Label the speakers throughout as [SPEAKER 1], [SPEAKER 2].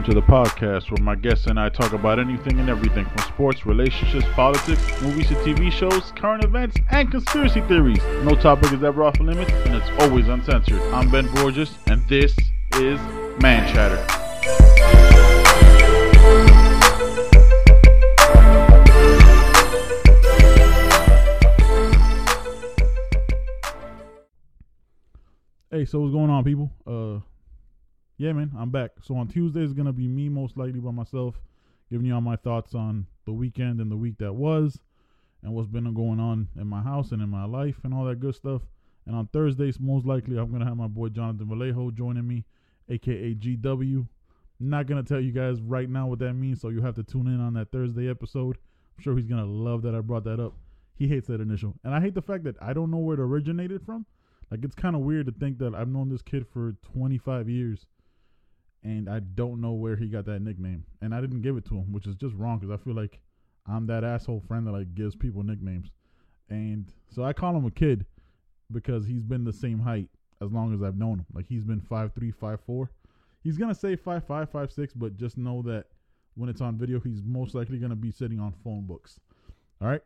[SPEAKER 1] Welcome to the podcast where my guests and I talk about anything and everything from sports, relationships, politics, movies to TV shows, current events, and conspiracy theories. No topic is ever off limits and it's always uncensored. I'm Ben Borges and this is Man Chatter. Hey, so what's going on, people? Uh, yeah, man, I'm back. So on Tuesday is gonna be me, most likely by myself, giving you all my thoughts on the weekend and the week that was, and what's been going on in my house and in my life and all that good stuff. And on Thursdays, most likely, I'm gonna have my boy Jonathan Vallejo joining me, aka GW. Not gonna tell you guys right now what that means, so you have to tune in on that Thursday episode. I'm sure he's gonna love that I brought that up. He hates that initial, and I hate the fact that I don't know where it originated from. Like it's kind of weird to think that I've known this kid for 25 years, and I don't know where he got that nickname, and I didn't give it to him, which is just wrong because I feel like I'm that asshole friend that like gives people nicknames, and so I call him a kid because he's been the same height as long as I've known him. Like he's been five three, five four. He's gonna say five five, five six, but just know that when it's on video, he's most likely gonna be sitting on phone books. All right.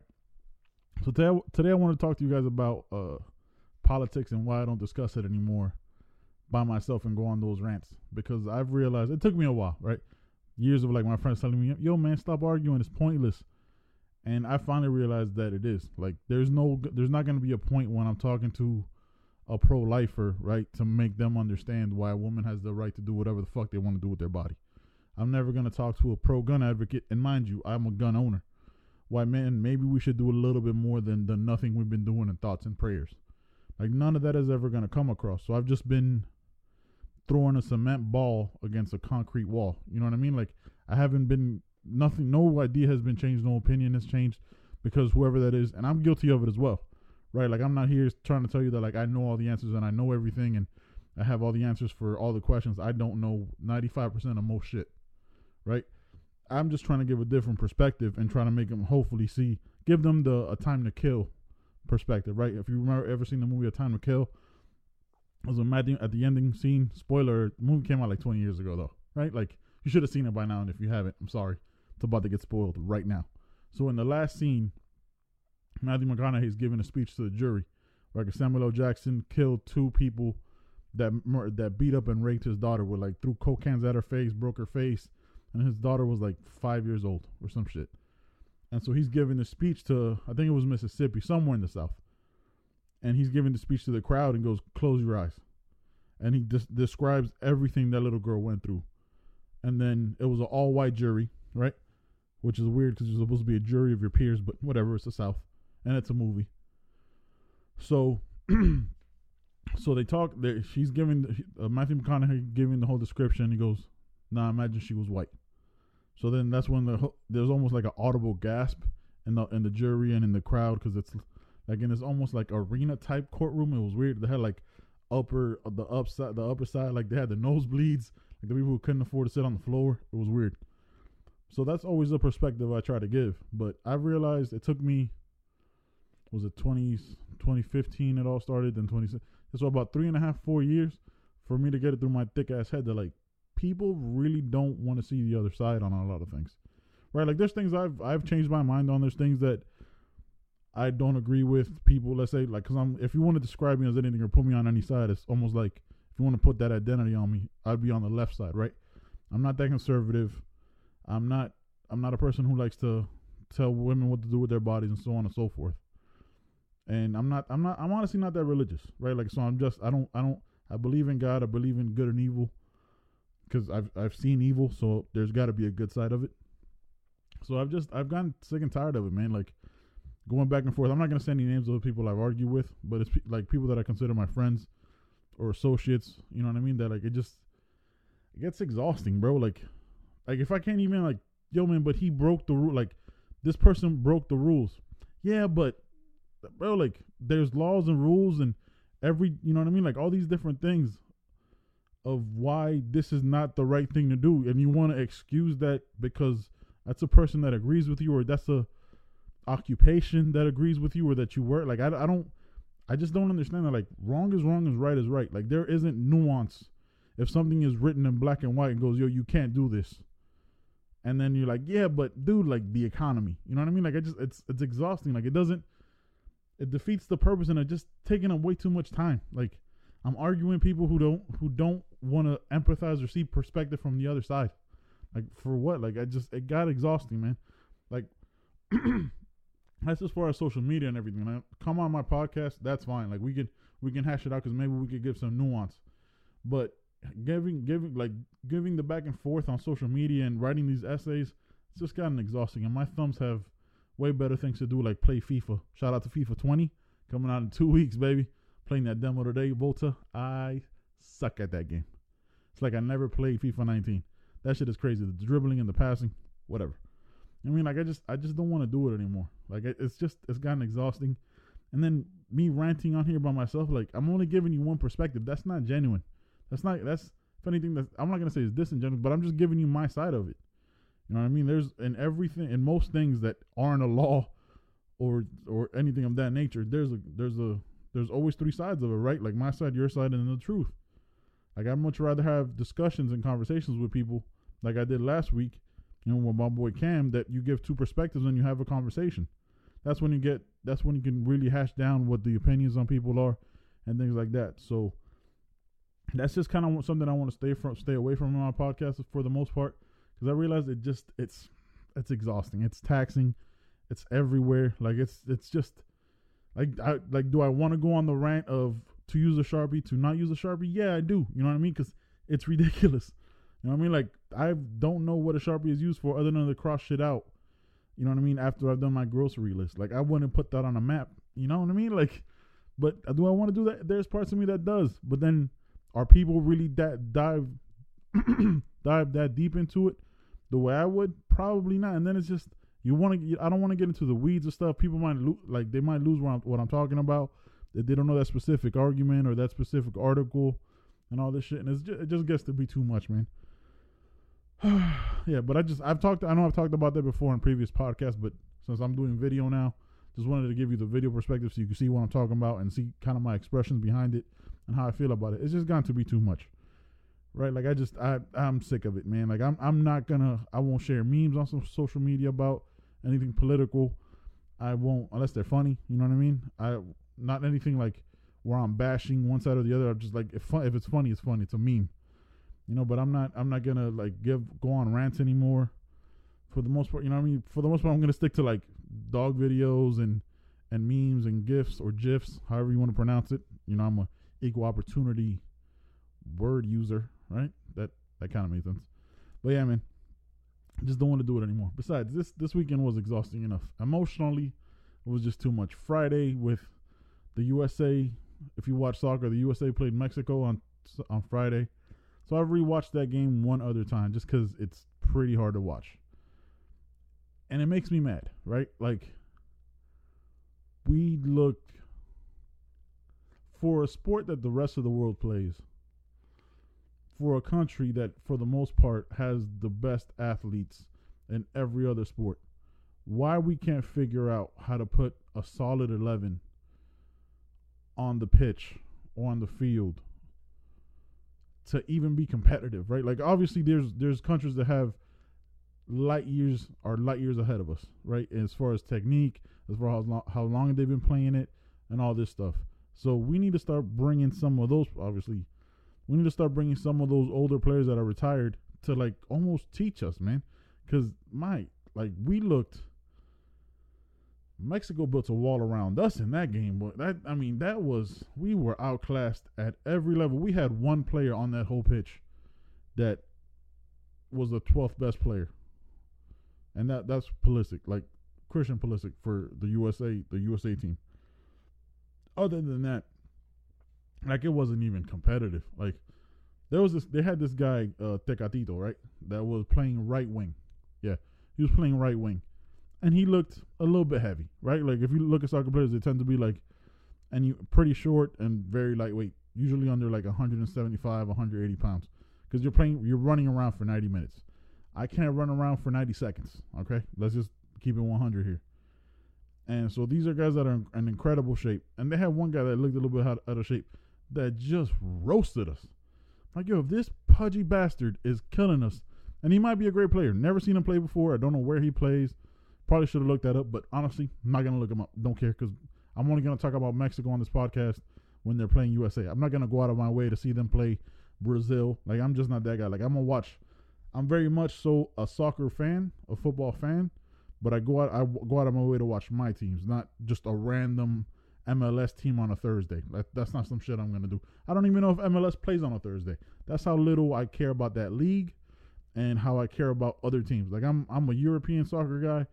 [SPEAKER 1] So today, today I want to talk to you guys about uh politics and why I don't discuss it anymore by myself and go on those rants because I've realized it took me a while, right? Years of like my friends telling me, "Yo, man, stop arguing. It's pointless." And I finally realized that it is. Like, there's no, there's not going to be a point when I'm talking to a pro-lifer, right, to make them understand why a woman has the right to do whatever the fuck they want to do with their body. I'm never going to talk to a pro-gun advocate, and mind you, I'm a gun owner. Why, man, maybe we should do a little bit more than the nothing we've been doing in thoughts and prayers. Like none of that is ever going to come across. So I've just been throwing a cement ball against a concrete wall. You know what I mean? Like I haven't been nothing. No idea has been changed. No opinion has changed because whoever that is, and I'm guilty of it as well, right? Like I'm not here trying to tell you that like I know all the answers and I know everything and I have all the answers for all the questions. I don't know 95% of most shit, right? I'm just trying to give a different perspective and trying to make them hopefully see, give them the a time to kill perspective, right? If you remember ever seen the movie A Time to Kill, was imagine at the ending scene. Spoiler: movie came out like 20 years ago, though, right? Like you should have seen it by now, and if you haven't, I'm sorry. It's about to get spoiled right now. So in the last scene, Matthew McConaughey is giving a speech to the jury. Like Samuel L. Jackson killed two people that mur- that beat up and raped his daughter with like threw coke cans at her face, broke her face, and his daughter was like five years old or some shit. And so he's giving a speech to, I think it was Mississippi, somewhere in the South. And he's giving the speech to the crowd and goes, Close your eyes. And he just describes everything that little girl went through. And then it was an all white jury, right? Which is weird because you're supposed to be a jury of your peers, but whatever, it's the South. And it's a movie. So, so they talk, she's giving, uh, Matthew McConaughey giving the whole description. He goes, Nah, imagine she was white. So then that's when the there's almost like an audible gasp in the in the jury and in the crowd because it's like in this almost like arena type courtroom. It was weird. They had like upper uh, the upside the upper side like they had the nosebleeds like the people who couldn't afford to sit on the floor. It was weird. So that's always the perspective I try to give. But I realized it took me was it 20, 2015 it all started then 20 so about three and a half four years for me to get it through my thick ass head that like people really don't want to see the other side on a lot of things. Right? Like there's things I've I've changed my mind on. There's things that I don't agree with people. Let's say like because I'm if you want to describe me as anything or put me on any side, it's almost like if you want to put that identity on me, I'd be on the left side, right? I'm not that conservative. I'm not I'm not a person who likes to tell women what to do with their bodies and so on and so forth. And I'm not I'm not I'm honestly not that religious, right? Like so I'm just I don't I don't I believe in God, I believe in good and evil because I've I've seen evil, so there's got to be a good side of it. So I've just I've gotten sick and tired of it, man. Like going back and forth. I'm not gonna say any names of the people I've argued with, but it's pe- like people that I consider my friends or associates. You know what I mean? That like it just it gets exhausting, bro. Like like if I can't even like yo man, but he broke the rule. Like this person broke the rules. Yeah, but bro, like there's laws and rules and every you know what I mean. Like all these different things of why this is not the right thing to do and you want to excuse that because that's a person that agrees with you or that's a occupation that agrees with you or that you work like I, I don't i just don't understand that like wrong is wrong is right is right like there isn't nuance if something is written in black and white and goes, yo, you can't do this. And then you're like, yeah, but dude, like the economy. You know what I mean? Like I just it's it's exhausting. Like it doesn't it defeats the purpose and it just taking up way too much time. Like I'm arguing people who don't who don't want to empathize or see perspective from the other side. Like for what? Like I just it got exhausting, man. Like that's as far as social media and everything. Come on my podcast, that's fine. Like we could we can hash it out because maybe we could give some nuance. But giving giving like giving the back and forth on social media and writing these essays, it's just gotten exhausting. And my thumbs have way better things to do, like play FIFA. Shout out to FIFA 20 coming out in two weeks, baby. Playing that demo today, Volta. I suck at that game. It's like I never played FIFA 19. That shit is crazy. The dribbling and the passing, whatever. I mean, like I just I just don't want to do it anymore. Like it's just it's gotten exhausting. And then me ranting on here by myself, like I'm only giving you one perspective. That's not genuine. That's not that's if anything that I'm not gonna say is disingenuous, but I'm just giving you my side of it. You know what I mean? There's in everything in most things that aren't a law or or anything of that nature, there's a there's a there's always three sides of it, right? Like my side, your side, and the truth. Like I'd much rather have discussions and conversations with people like I did last week, you know, with my boy Cam, that you give two perspectives and you have a conversation. That's when you get that's when you can really hash down what the opinions on people are and things like that. So that's just kind of something I want to stay from, stay away from my podcast for the most part, because I realize it just it's it's exhausting, it's taxing, it's everywhere. Like it's it's just like I like do I want to go on the rant of to use a sharpie to not use a sharpie? Yeah, I do. You know what I mean? Because it's ridiculous. You know what I mean? Like I don't know what a sharpie is used for other than to cross shit out. You know what I mean? After I've done my grocery list, like I wouldn't put that on a map. You know what I mean? Like, but do I want to do that? There's parts of me that does, but then are people really that dive dive that deep into it the way I would? Probably not. And then it's just you want to. I don't want to get into the weeds of stuff. People might lo- like they might lose what I'm, what I'm talking about. They don't know that specific argument or that specific article and all this shit. And just, it just gets to be too much, man. yeah, but I just I've talked. I know I've talked about that before in previous podcasts, but since I'm doing video now, just wanted to give you the video perspective so you can see what I'm talking about and see kind of my expressions behind it and how I feel about it. It's just gone to be too much. Right? Like I just I I'm sick of it, man. Like I'm I'm not gonna I won't share memes on some social media about anything political. I won't unless they're funny, you know what I mean? I not anything like where I'm bashing one side or the other. I'm just like if fun, if it's funny, it's funny. It's a meme. You know, but I'm not I'm not gonna like give go on rants anymore. For the most part, you know I mean? For the most part I'm gonna stick to like dog videos and and memes and gifs or gifs, however you want to pronounce it. You know, I'm a equal opportunity word user, right? That that kind of makes sense. But yeah, man, just don't want to do it anymore. Besides, this this weekend was exhausting enough. Emotionally, it was just too much. Friday with the USA, if you watch soccer, the USA played Mexico on on Friday. So I've rewatched that game one other time just because it's pretty hard to watch. And it makes me mad, right? Like, we looked for a sport that the rest of the world plays, for a country that, for the most part, has the best athletes in every other sport, why we can't figure out how to put a solid 11 on the pitch or on the field to even be competitive, right? Like obviously there's there's countries that have light years are light years ahead of us, right? As far as technique, as far as how long, how long they've been playing it, and all this stuff. So we need to start bringing some of those. Obviously, we need to start bringing some of those older players that are retired to like almost teach us, man. Because my like we looked. Mexico built a wall around us in that game, but that I mean that was we were outclassed at every level. We had one player on that whole pitch that was the twelfth best player, and that that's Pulisic, like Christian Pulisic for the USA the USA team other than that, like it wasn't even competitive. Like there was this, they had this guy uh, Tecatito, right, that was playing right wing. Yeah, he was playing right wing, and he looked a little bit heavy, right? Like if you look at soccer players, they tend to be like, and you pretty short and very lightweight, usually under like 175, 180 pounds, because you're playing, you're running around for 90 minutes. I can't run around for 90 seconds. Okay, let's just keep it 100 here. And so these are guys that are in incredible shape. And they had one guy that looked a little bit out, of shape that just roasted us. Like, yo, if this pudgy bastard is killing us, and he might be a great player. Never seen him play before. I don't know where he plays. Probably should have looked that up, but honestly, I'm not gonna look him up. Don't care because I'm only gonna talk about Mexico on this podcast when they're playing USA. I'm not gonna go out of my way to see them play Brazil. Like I'm just not that guy. Like I'm gonna watch. I'm very much so a soccer fan, a football fan, but I go out I go out of my way to watch my teams, not just a random MLS team on a Thursday. That, that's not some shit I'm gonna do. I don't even know if MLS plays on a Thursday. That's how little I care about that league and how I care about other teams. Like I'm I'm a European soccer guy.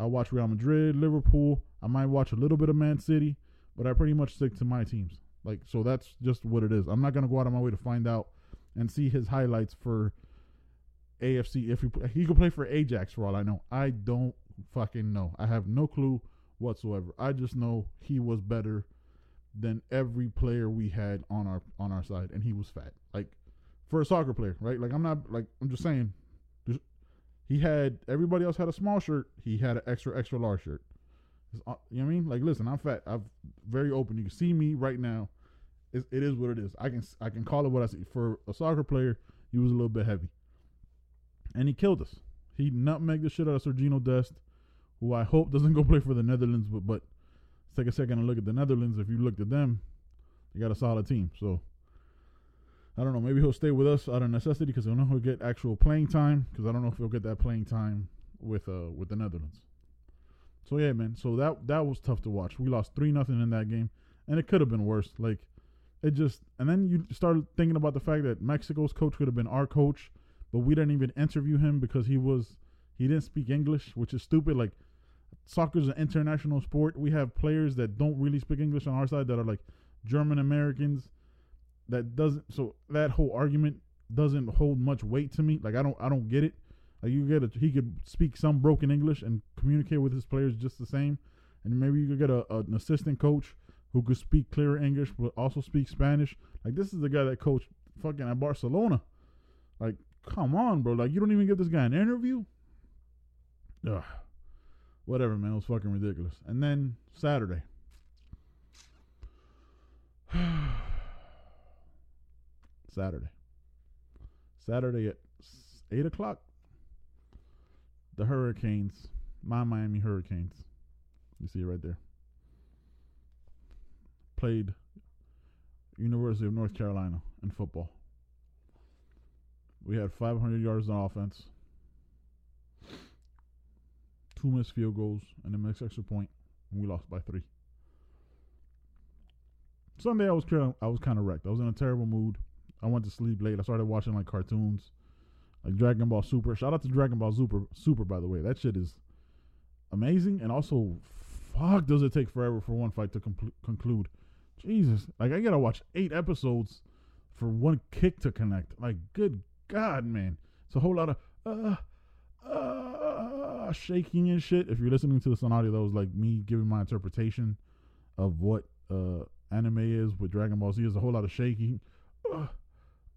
[SPEAKER 1] I watch Real Madrid, Liverpool. I might watch a little bit of Man City, but I pretty much stick to my teams. Like so that's just what it is. I'm not gonna go out of my way to find out and see his highlights for AFC if he he could play for Ajax for all I know. I don't fucking know. I have no clue whatsoever. I just know he was better than every player we had on our on our side, and he was fat. Like for a soccer player, right? Like I'm not like I'm just saying he had everybody else had a small shirt. He had an extra extra large shirt. Uh, you know what I mean? Like, listen, I'm fat. I'm very open. You can see me right now. It's, it is what it is. I can I can call it what I see. For a soccer player, he was a little bit heavy, and he killed us. He nutmegged the shit out of Sergino Dest, who I hope doesn't go play for the Netherlands. But but let's take a second and look at the Netherlands. If you looked at them, they got a solid team. So I don't know. Maybe he'll stay with us out of necessity because I know he'll get actual playing time. Because I don't know if he'll get that playing time with uh with the Netherlands. So yeah, man. So that that was tough to watch. We lost three nothing in that game, and it could have been worse. Like it just, and then you started thinking about the fact that Mexico's coach could have been our coach, but we didn't even interview him because he was he didn't speak English, which is stupid. Like soccer's an international sport. We have players that don't really speak English on our side that are like German Americans that doesn't so that whole argument doesn't hold much weight to me. Like I don't I don't get it. Like you get a he could speak some broken English and communicate with his players just the same. And maybe you could get a, a, an assistant coach who could speak clear English but also speak Spanish. Like this is the guy that coached fucking at Barcelona. Like, come on, bro. Like you don't even give this guy an interview. Ugh. Whatever, man. It was fucking ridiculous. And then Saturday. Saturday. Saturday at eight o'clock. The Hurricanes, my Miami Hurricanes. You see it right there. Played University of North Carolina in football. We had 500 yards on offense, two missed field goals, and a missed extra point, and we lost by three. Sunday I was I was kind of wrecked. I was in a terrible mood. I went to sleep late. I started watching like cartoons, like Dragon Ball Super. Shout out to Dragon Ball Super, Super by the way. That shit is amazing, and also, fuck, does it take forever for one fight to com- conclude? Jesus, like I gotta watch eight episodes for one kick to connect. Like, good God, man, it's a whole lot of uh, uh, shaking and shit. If you're listening to this on audio, that was like me giving my interpretation of what uh anime is with Dragon Ball Z. There's a whole lot of shaking. Uh,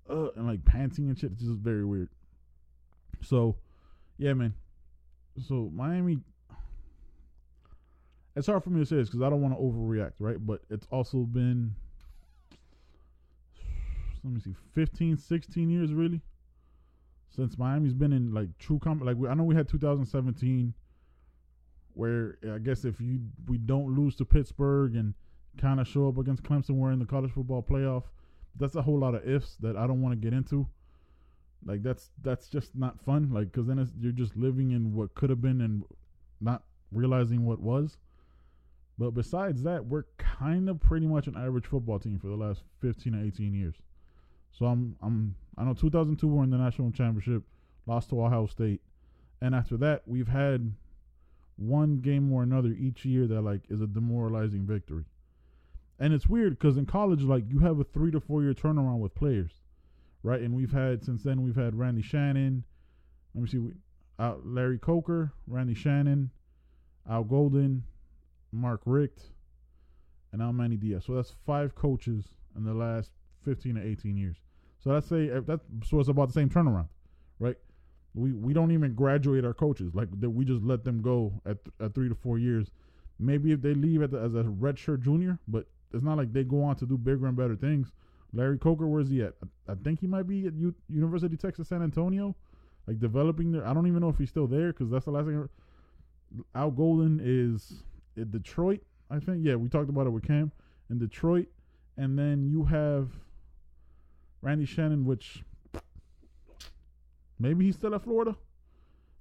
[SPEAKER 1] uh, and like panting and shit. It's just very weird. So, yeah, man. So Miami, it's hard for me to say this because I don't want to overreact, right? But it's also been, let me see, 15, 16 years really since Miami's been in like true combat. Like we, I know we had 2017, where I guess if you we don't lose to Pittsburgh and kind of show up against Clemson, we're in the college football playoff that's a whole lot of ifs that I don't want to get into. Like that's that's just not fun. Like because then you're just living in what could have been and not realizing what was. But besides that, we're kind of pretty much an average football team for the last 15 or 18 years. So I'm I'm I know 2002 we're in the national championship, lost to Ohio State, and after that we've had one game or another each year that like is a demoralizing victory. And it's weird because in college, like you have a three to four year turnaround with players, right? And we've had since then we've had Randy Shannon. Let me see, uh, Larry Coker, Randy Shannon, Al Golden, Mark Richt, and now Manny Diaz. So that's five coaches in the last fifteen to eighteen years. So let's say that so it's about the same turnaround, right? We we don't even graduate our coaches like we just let them go at at three to four years. Maybe if they leave the, as a redshirt junior, but it's not like they go on to do bigger and better things. Larry Coker, where's he at? I, I think he might be at U- University Texas San Antonio, like developing there. I don't even know if he's still there because that's the last thing. Al Golden is in Detroit, I think. Yeah, we talked about it with Cam in Detroit, and then you have Randy Shannon, which maybe he's still at Florida.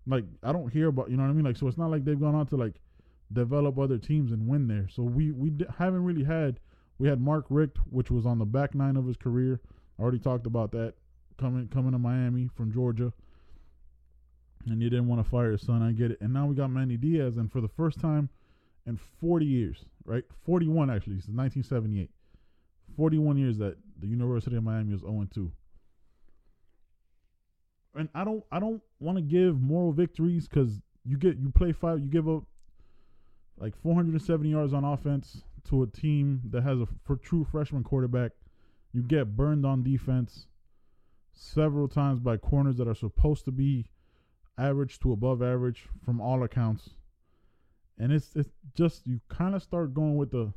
[SPEAKER 1] Like I don't hear about, you know what I mean? Like so, it's not like they've gone on to like develop other teams and win there. So we we haven't really had. We had Mark Richt, which was on the back nine of his career. I already talked about that coming coming to Miami from Georgia, and you didn't want to fire his son. I get it. And now we got Manny Diaz, and for the first time in 40 years, right? 41 actually, since 1978. 41 years that the University of Miami is 0 2 and I don't I don't want to give moral victories because you get you play five you give up like 470 yards on offense to a team that has a for true freshman quarterback. You get burned on defense several times by corners that are supposed to be average to above average from all accounts. And it's it's just you kind of start going with the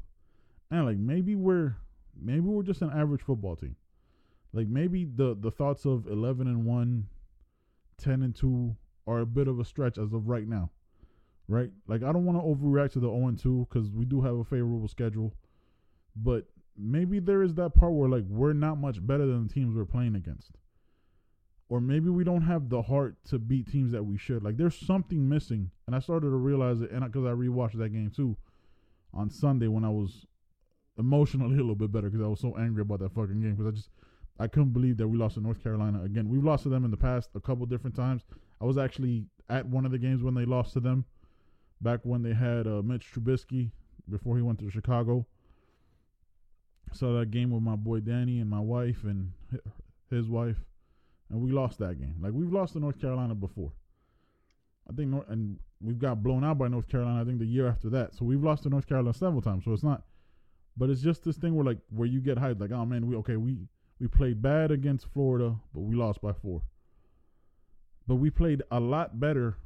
[SPEAKER 1] and like maybe we're maybe we're just an average football team. Like maybe the the thoughts of 11 and 1 10 and 2 are a bit of a stretch as of right now. Right? Like I don't want to overreact to the 0 and 2 cuz we do have a favorable schedule. But maybe there is that part where like we're not much better than the teams we're playing against. Or maybe we don't have the heart to beat teams that we should. Like there's something missing, and I started to realize it, and because I, I rewatched that game too on Sunday when I was emotionally a little bit better because I was so angry about that fucking game because I just I couldn't believe that we lost to North Carolina again. We've lost to them in the past a couple different times. I was actually at one of the games when they lost to them, back when they had uh, Mitch Trubisky before he went to Chicago. Saw that game with my boy Danny and my wife and his wife, and we lost that game. Like we've lost to North Carolina before. I think, North, and we've got blown out by North Carolina. I think the year after that. So we've lost to North Carolina several times. So it's not, but it's just this thing where like where you get hyped, like oh man, we okay, we we played bad against Florida, but we lost by four. But we played a lot better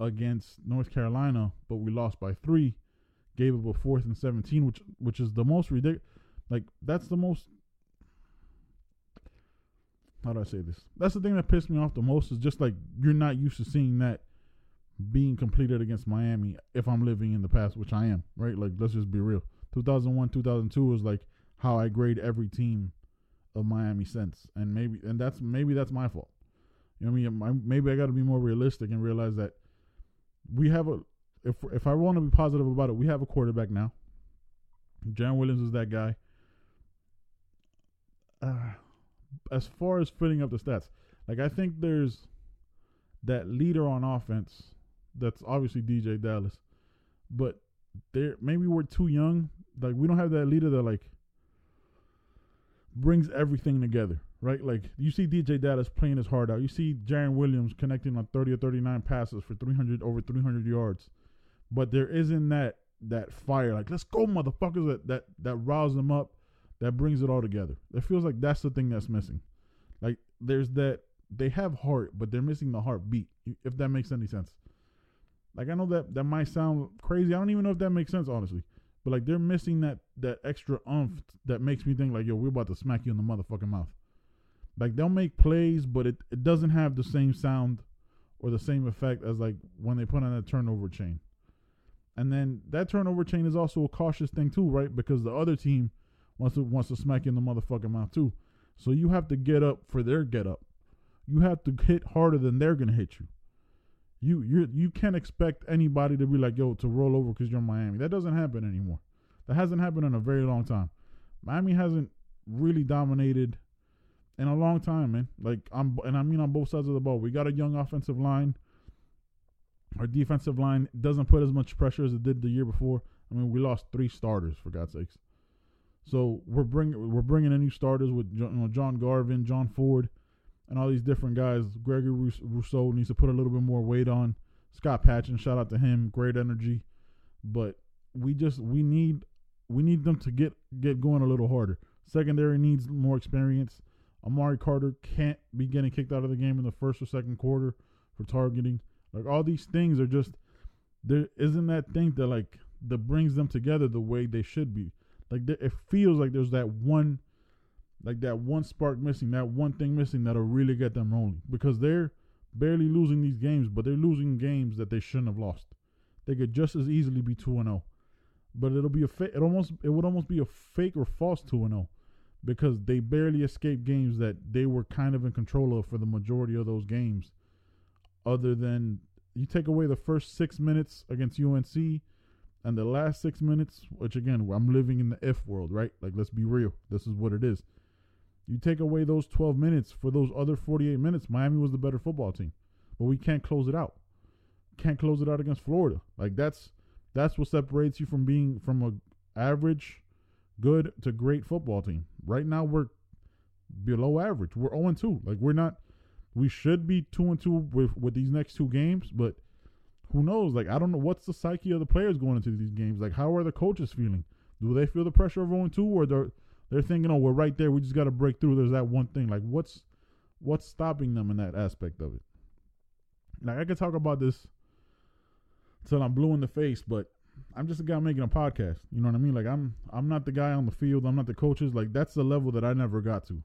[SPEAKER 1] against North Carolina, but we lost by three. Gave up a fourth and seventeen, which which is the most ridiculous. Like that's the most. How do I say this? That's the thing that pissed me off the most. Is just like you're not used to seeing that being completed against Miami. If I'm living in the past, which I am, right? Like let's just be real. 2001, 2002 was like how I grade every team of Miami since, and maybe and that's maybe that's my fault. You know what I mean? Maybe I got to be more realistic and realize that we have a if if I want to be positive about it, we have a quarterback now. Jarren Williams is that guy. Uh, as far as filling up the stats, like I think there's that leader on offense. That's obviously DJ Dallas, but there maybe we're too young. Like we don't have that leader that like brings everything together, right? Like you see DJ Dallas playing his heart out. You see Jarren Williams connecting on 30 or 39 passes for 300 over 300 yards. But there isn't that that fire like let's go motherfuckers that that that riles them up that brings it all together. It feels like that's the thing that's missing. Like there's that they have heart, but they're missing the heartbeat. If that makes any sense. Like I know that that might sound crazy. I don't even know if that makes sense honestly. But like they're missing that that extra umph that makes me think like, yo, we're about to smack you in the motherfucking mouth. Like they'll make plays, but it, it doesn't have the same sound or the same effect as like when they put on a turnover chain. And then that turnover chain is also a cautious thing too, right? Because the other team wants to wants to smack you in the motherfucking mouth too. So you have to get up for their get up. You have to hit harder than they're gonna hit you. You you you can't expect anybody to be like yo to roll over because you're Miami. That doesn't happen anymore. That hasn't happened in a very long time. Miami hasn't really dominated in a long time, man. Like I'm and I mean on both sides of the ball. We got a young offensive line. Our defensive line doesn't put as much pressure as it did the year before. I mean, we lost three starters for God's sakes. So we're bringing we're bringing in new starters with you know, John Garvin, John Ford and all these different guys. Gregory Rousseau needs to put a little bit more weight on. Scott Patchan, shout out to him, great energy. But we just we need we need them to get get going a little harder. Secondary needs more experience. Amari Carter can't be getting kicked out of the game in the first or second quarter for targeting. Like all these things are just there isn't that thing that like that brings them together the way they should be. Like it feels like there's that one like that one spark missing, that one thing missing that'll really get them rolling because they're barely losing these games, but they're losing games that they shouldn't have lost. They could just as easily be two and zero, oh. but it'll be a fa- it almost it would almost be a fake or false two and zero because they barely escaped games that they were kind of in control of for the majority of those games. Other than you take away the first six minutes against UNC and the last six minutes, which again, I'm living in the if world, right? Like, let's be real. This is what it is. You take away those 12 minutes for those other 48 minutes, Miami was the better football team. But we can't close it out. Can't close it out against Florida. Like that's that's what separates you from being from a average, good to great football team. Right now we're below average. We're 0 2. Like we're not we should be 2 and 2 with with these next two games, but who knows? Like I don't know what's the psyche of the players going into these games. Like how are the coaches feeling? Do they feel the pressure of 0 2 or they're they're thinking, oh, we're right there. We just got to break through. There's that one thing. Like, what's what's stopping them in that aspect of it? Like, I could talk about this till I'm blue in the face, but I'm just a guy making a podcast. You know what I mean? Like, I'm I'm not the guy on the field. I'm not the coaches. Like, that's the level that I never got to.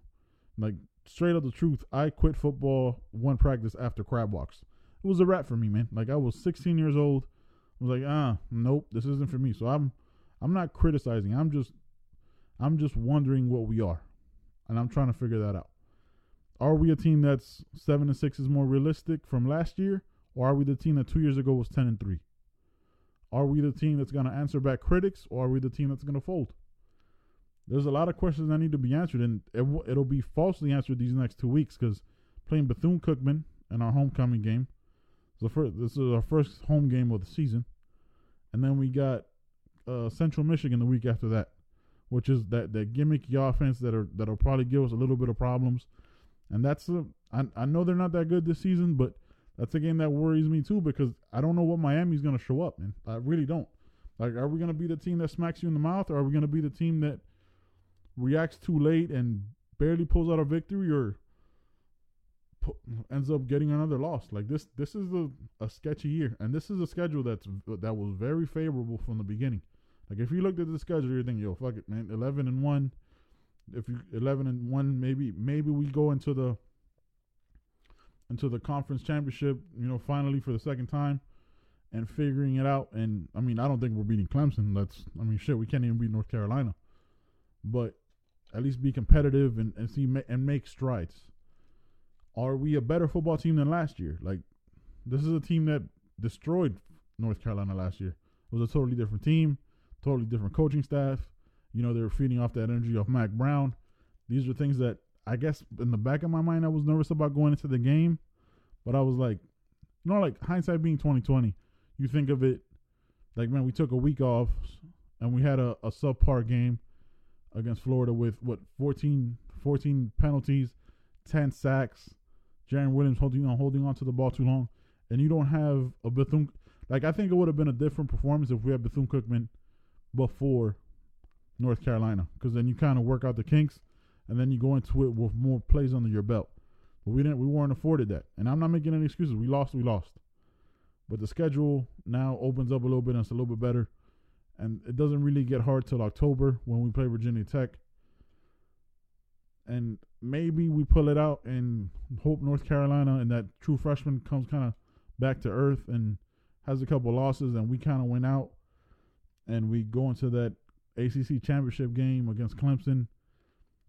[SPEAKER 1] Like, straight up the truth, I quit football one practice after crab walks. It was a wrap for me, man. Like, I was 16 years old. I was like, ah, nope, this isn't for me. So I'm I'm not criticizing. I'm just I'm just wondering what we are, and I'm trying to figure that out. Are we a team that's seven and six is more realistic from last year, or are we the team that two years ago was ten and three? Are we the team that's going to answer back critics, or are we the team that's going to fold? There's a lot of questions that need to be answered, and it w- it'll be falsely answered these next two weeks because playing Bethune Cookman in our homecoming game. First, this is our first home game of the season, and then we got uh, Central Michigan the week after that which is that that gimmicky offense that are that'll probably give us a little bit of problems. And that's a, I, I know they're not that good this season, but that's a game that worries me too because I don't know what Miami's going to show up, man. I really don't. Like, are we going to be the team that smacks you in the mouth, or are we going to be the team that reacts too late and barely pulls out a victory, or ends up getting another loss? Like this, this is a, a sketchy year, and this is a schedule that's that was very favorable from the beginning. Like if you looked at the schedule, you're thinking, yo, fuck it, man, eleven and one. If you eleven and one, maybe maybe we go into the into the conference championship, you know, finally for the second time and figuring it out. And I mean, I don't think we're beating Clemson. That's I mean, shit, we can't even beat North Carolina, but at least be competitive and, and see and make strides. Are we a better football team than last year? Like, this is a team that destroyed North Carolina last year. It was a totally different team totally different coaching staff. You know, they were feeding off that energy of Mack Brown. These are things that I guess in the back of my mind I was nervous about going into the game, but I was like, you know, like hindsight being twenty twenty, you think of it like man, we took a week off and we had a, a subpar game against Florida with what 14, 14 penalties, ten sacks, Jarren Williams holding on holding on to the ball too long, and you don't have a Bethune. Like I think it would have been a different performance if we had Bethune Cookman before North Carolina because then you kind of work out the kinks and then you go into it with more plays under your belt. But we didn't, we weren't afforded that. And I'm not making any excuses. We lost, we lost. But the schedule now opens up a little bit and it's a little bit better. And it doesn't really get hard till October when we play Virginia Tech. And maybe we pull it out and hope North Carolina and that true freshman comes kind of back to earth and has a couple losses and we kind of went out and we go into that ACC championship game against Clemson,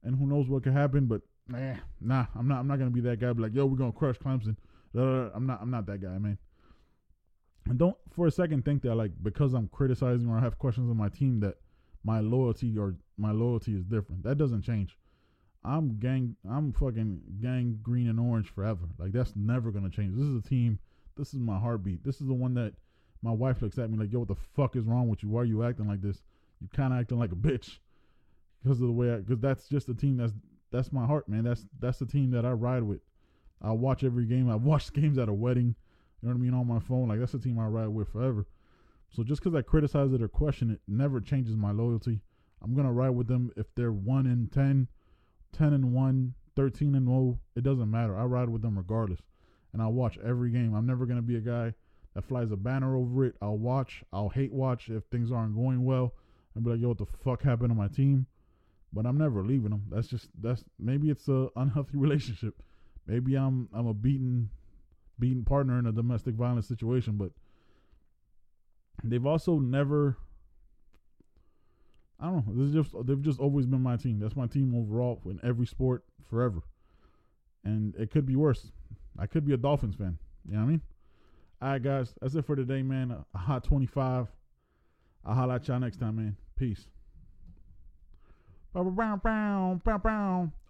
[SPEAKER 1] and who knows what could happen. But nah, nah, I'm not. I'm not gonna be that guy. Be like, yo, we're gonna crush Clemson. I'm not. I'm not that guy, man. And don't for a second think that like because I'm criticizing or I have questions on my team that my loyalty or my loyalty is different. That doesn't change. I'm gang. I'm fucking gang green and orange forever. Like that's never gonna change. This is a team. This is my heartbeat. This is the one that my wife looks at me like, "Yo, what the fuck is wrong with you? Why are you acting like this? You kind of acting like a bitch because of the way. I Because that's just the team that's that's my heart, man. That's that's the team that I ride with. I watch every game. I watch games at a wedding. You know what I mean on my phone. Like that's the team I ride with forever. So just because I criticize it or question it, never changes my loyalty. I'm gonna ride with them if they're one in 10, 10 and one, 13 and 0. It doesn't matter. I ride with them regardless, and I watch every game. I'm never gonna be a guy that flies a banner over it. I'll watch. I'll hate watch if things aren't going well. And be like, yo, what the fuck happened to my team? But I'm never leaving them. That's just that's maybe it's a unhealthy relationship. Maybe I'm I'm a beaten beaten partner in a domestic violence situation, but they've also never I don't know. This is just they've just always been my team. That's my team overall in every sport forever. And it could be worse. I could be a Dolphins fan. You know what I mean? All right, guys. That's it for today, man. A hot 25. I'll holla at y'all next time, man. Peace.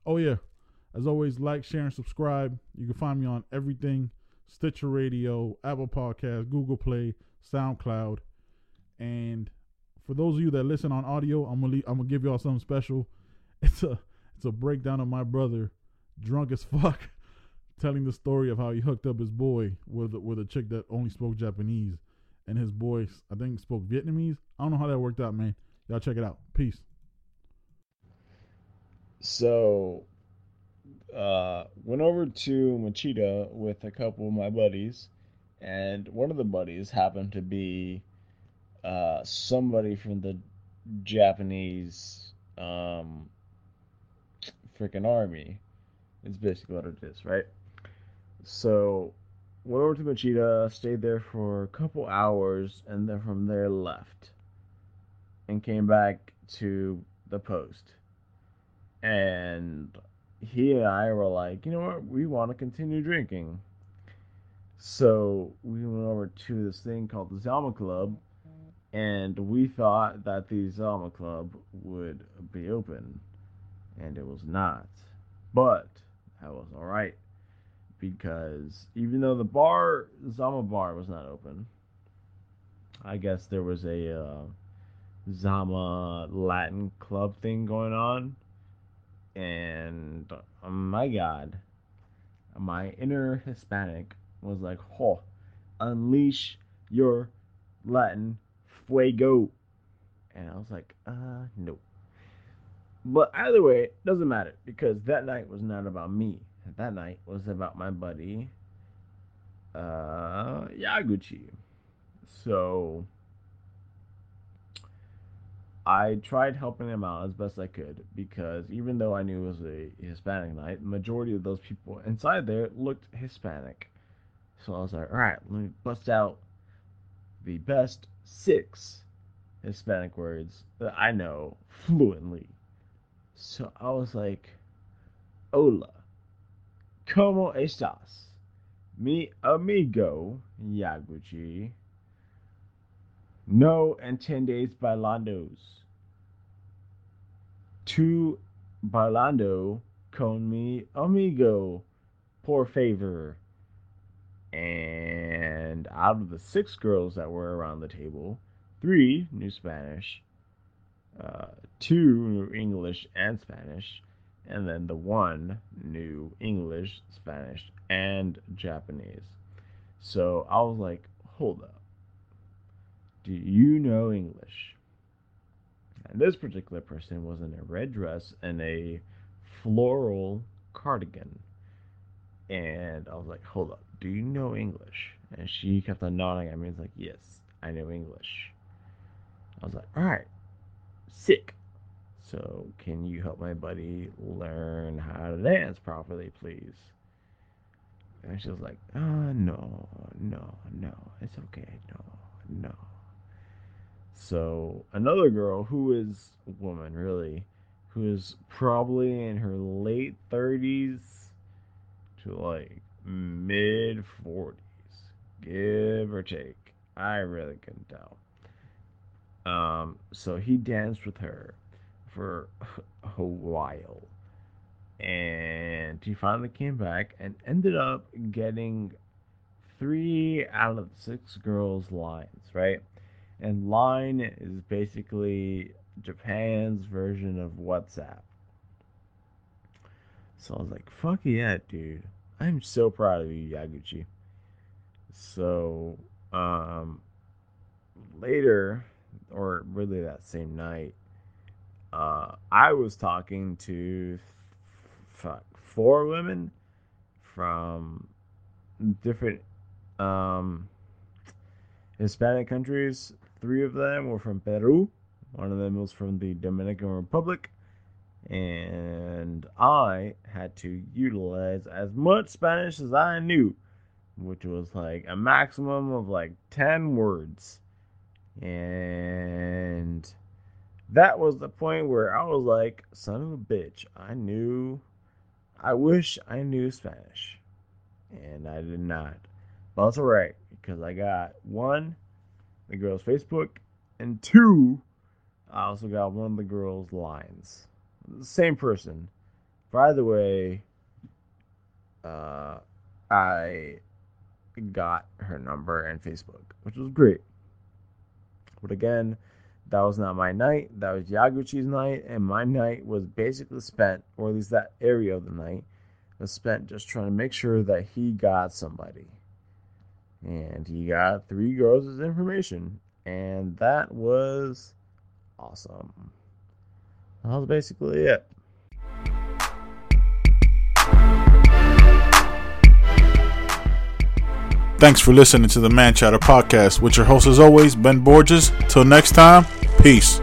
[SPEAKER 1] Oh, yeah. As always, like, share, and subscribe. You can find me on everything Stitcher Radio, Apple Podcast, Google Play, SoundCloud. And for those of you that listen on audio, I'm gonna I'm gonna give y'all something special. It's a it's a breakdown of my brother, drunk as fuck, telling the story of how he hooked up his boy with with a chick that only spoke Japanese, and his boy I think spoke Vietnamese. I don't know how that worked out, man. Y'all check it out. Peace.
[SPEAKER 2] So, uh, went over to Machida with a couple of my buddies, and one of the buddies happened to be uh, somebody from the Japanese um, freaking army. It's basically what it is, right? So, went over to Machida, stayed there for a couple hours, and then from there left and came back to the post. And he and I were like, you know what, we want to continue drinking. So we went over to this thing called the Zama Club, and we thought that the Zama Club would be open, and it was not. But that was all right because even though the bar, Zama Bar, was not open, I guess there was a uh, Zama Latin club thing going on, and oh my God, my inner Hispanic was like, "Oh, unleash your Latin fuego," and I was like, "Uh, no." But either way, it doesn't matter because that night was not about me. That night was about my buddy, uh, Yaguchi. So I tried helping him out as best I could because even though I knew it was a Hispanic night, the majority of those people inside there looked Hispanic. So I was like, all right, let me bust out the best six Hispanic words that I know fluently. So I was like, Hola, ¿cómo estás? Mi amigo Yaguchi. No entiendes bailandos. Tu bailando con mi amigo, por favor. And out of the six girls that were around the table, three knew Spanish, uh, two knew English and Spanish, and then the one knew English, Spanish, and Japanese. So I was like, hold up. Do you know English? And this particular person was in a red dress and a floral cardigan. And I was like, hold up, do you know English? And she kept on nodding at me. It's like, yes, I know English. I was like, all right, sick. So, can you help my buddy learn how to dance properly, please? And she was like, uh, no, no, no, it's okay, no, no. So, another girl who is woman, really, who is probably in her late 30s to like mid 40s, give or take. I really couldn't tell. Um, so he danced with her for a while. And he finally came back and ended up getting three out of six girls' lines, right? And line is basically Japan's version of WhatsApp. So I was like, fuck yeah, dude. I'm so proud of you, Yaguchi. So, um, later, or really that same night, uh, I was talking to fuck, four women from different um, Hispanic countries. Three of them were from Peru. One of them was from the Dominican Republic, and I had to utilize as much Spanish as I knew, which was like a maximum of like 10 words. And that was the point where I was like, son of a bitch, I knew, I wish I knew Spanish. And I did not. But that's alright, because I got one, the girl's Facebook, and two, I also got one of the girl's lines same person. By the way, uh, I got her number and Facebook, which was great. But again, that was not my night. That was Yaguchi's night, and my night was basically spent, or at least that area of the night was spent just trying to make sure that he got somebody. And he got three girls' information, and that was awesome. That was basically it.
[SPEAKER 1] Thanks for listening to the Man Chatter podcast with your host, as always, Ben Borges. Till next time, peace.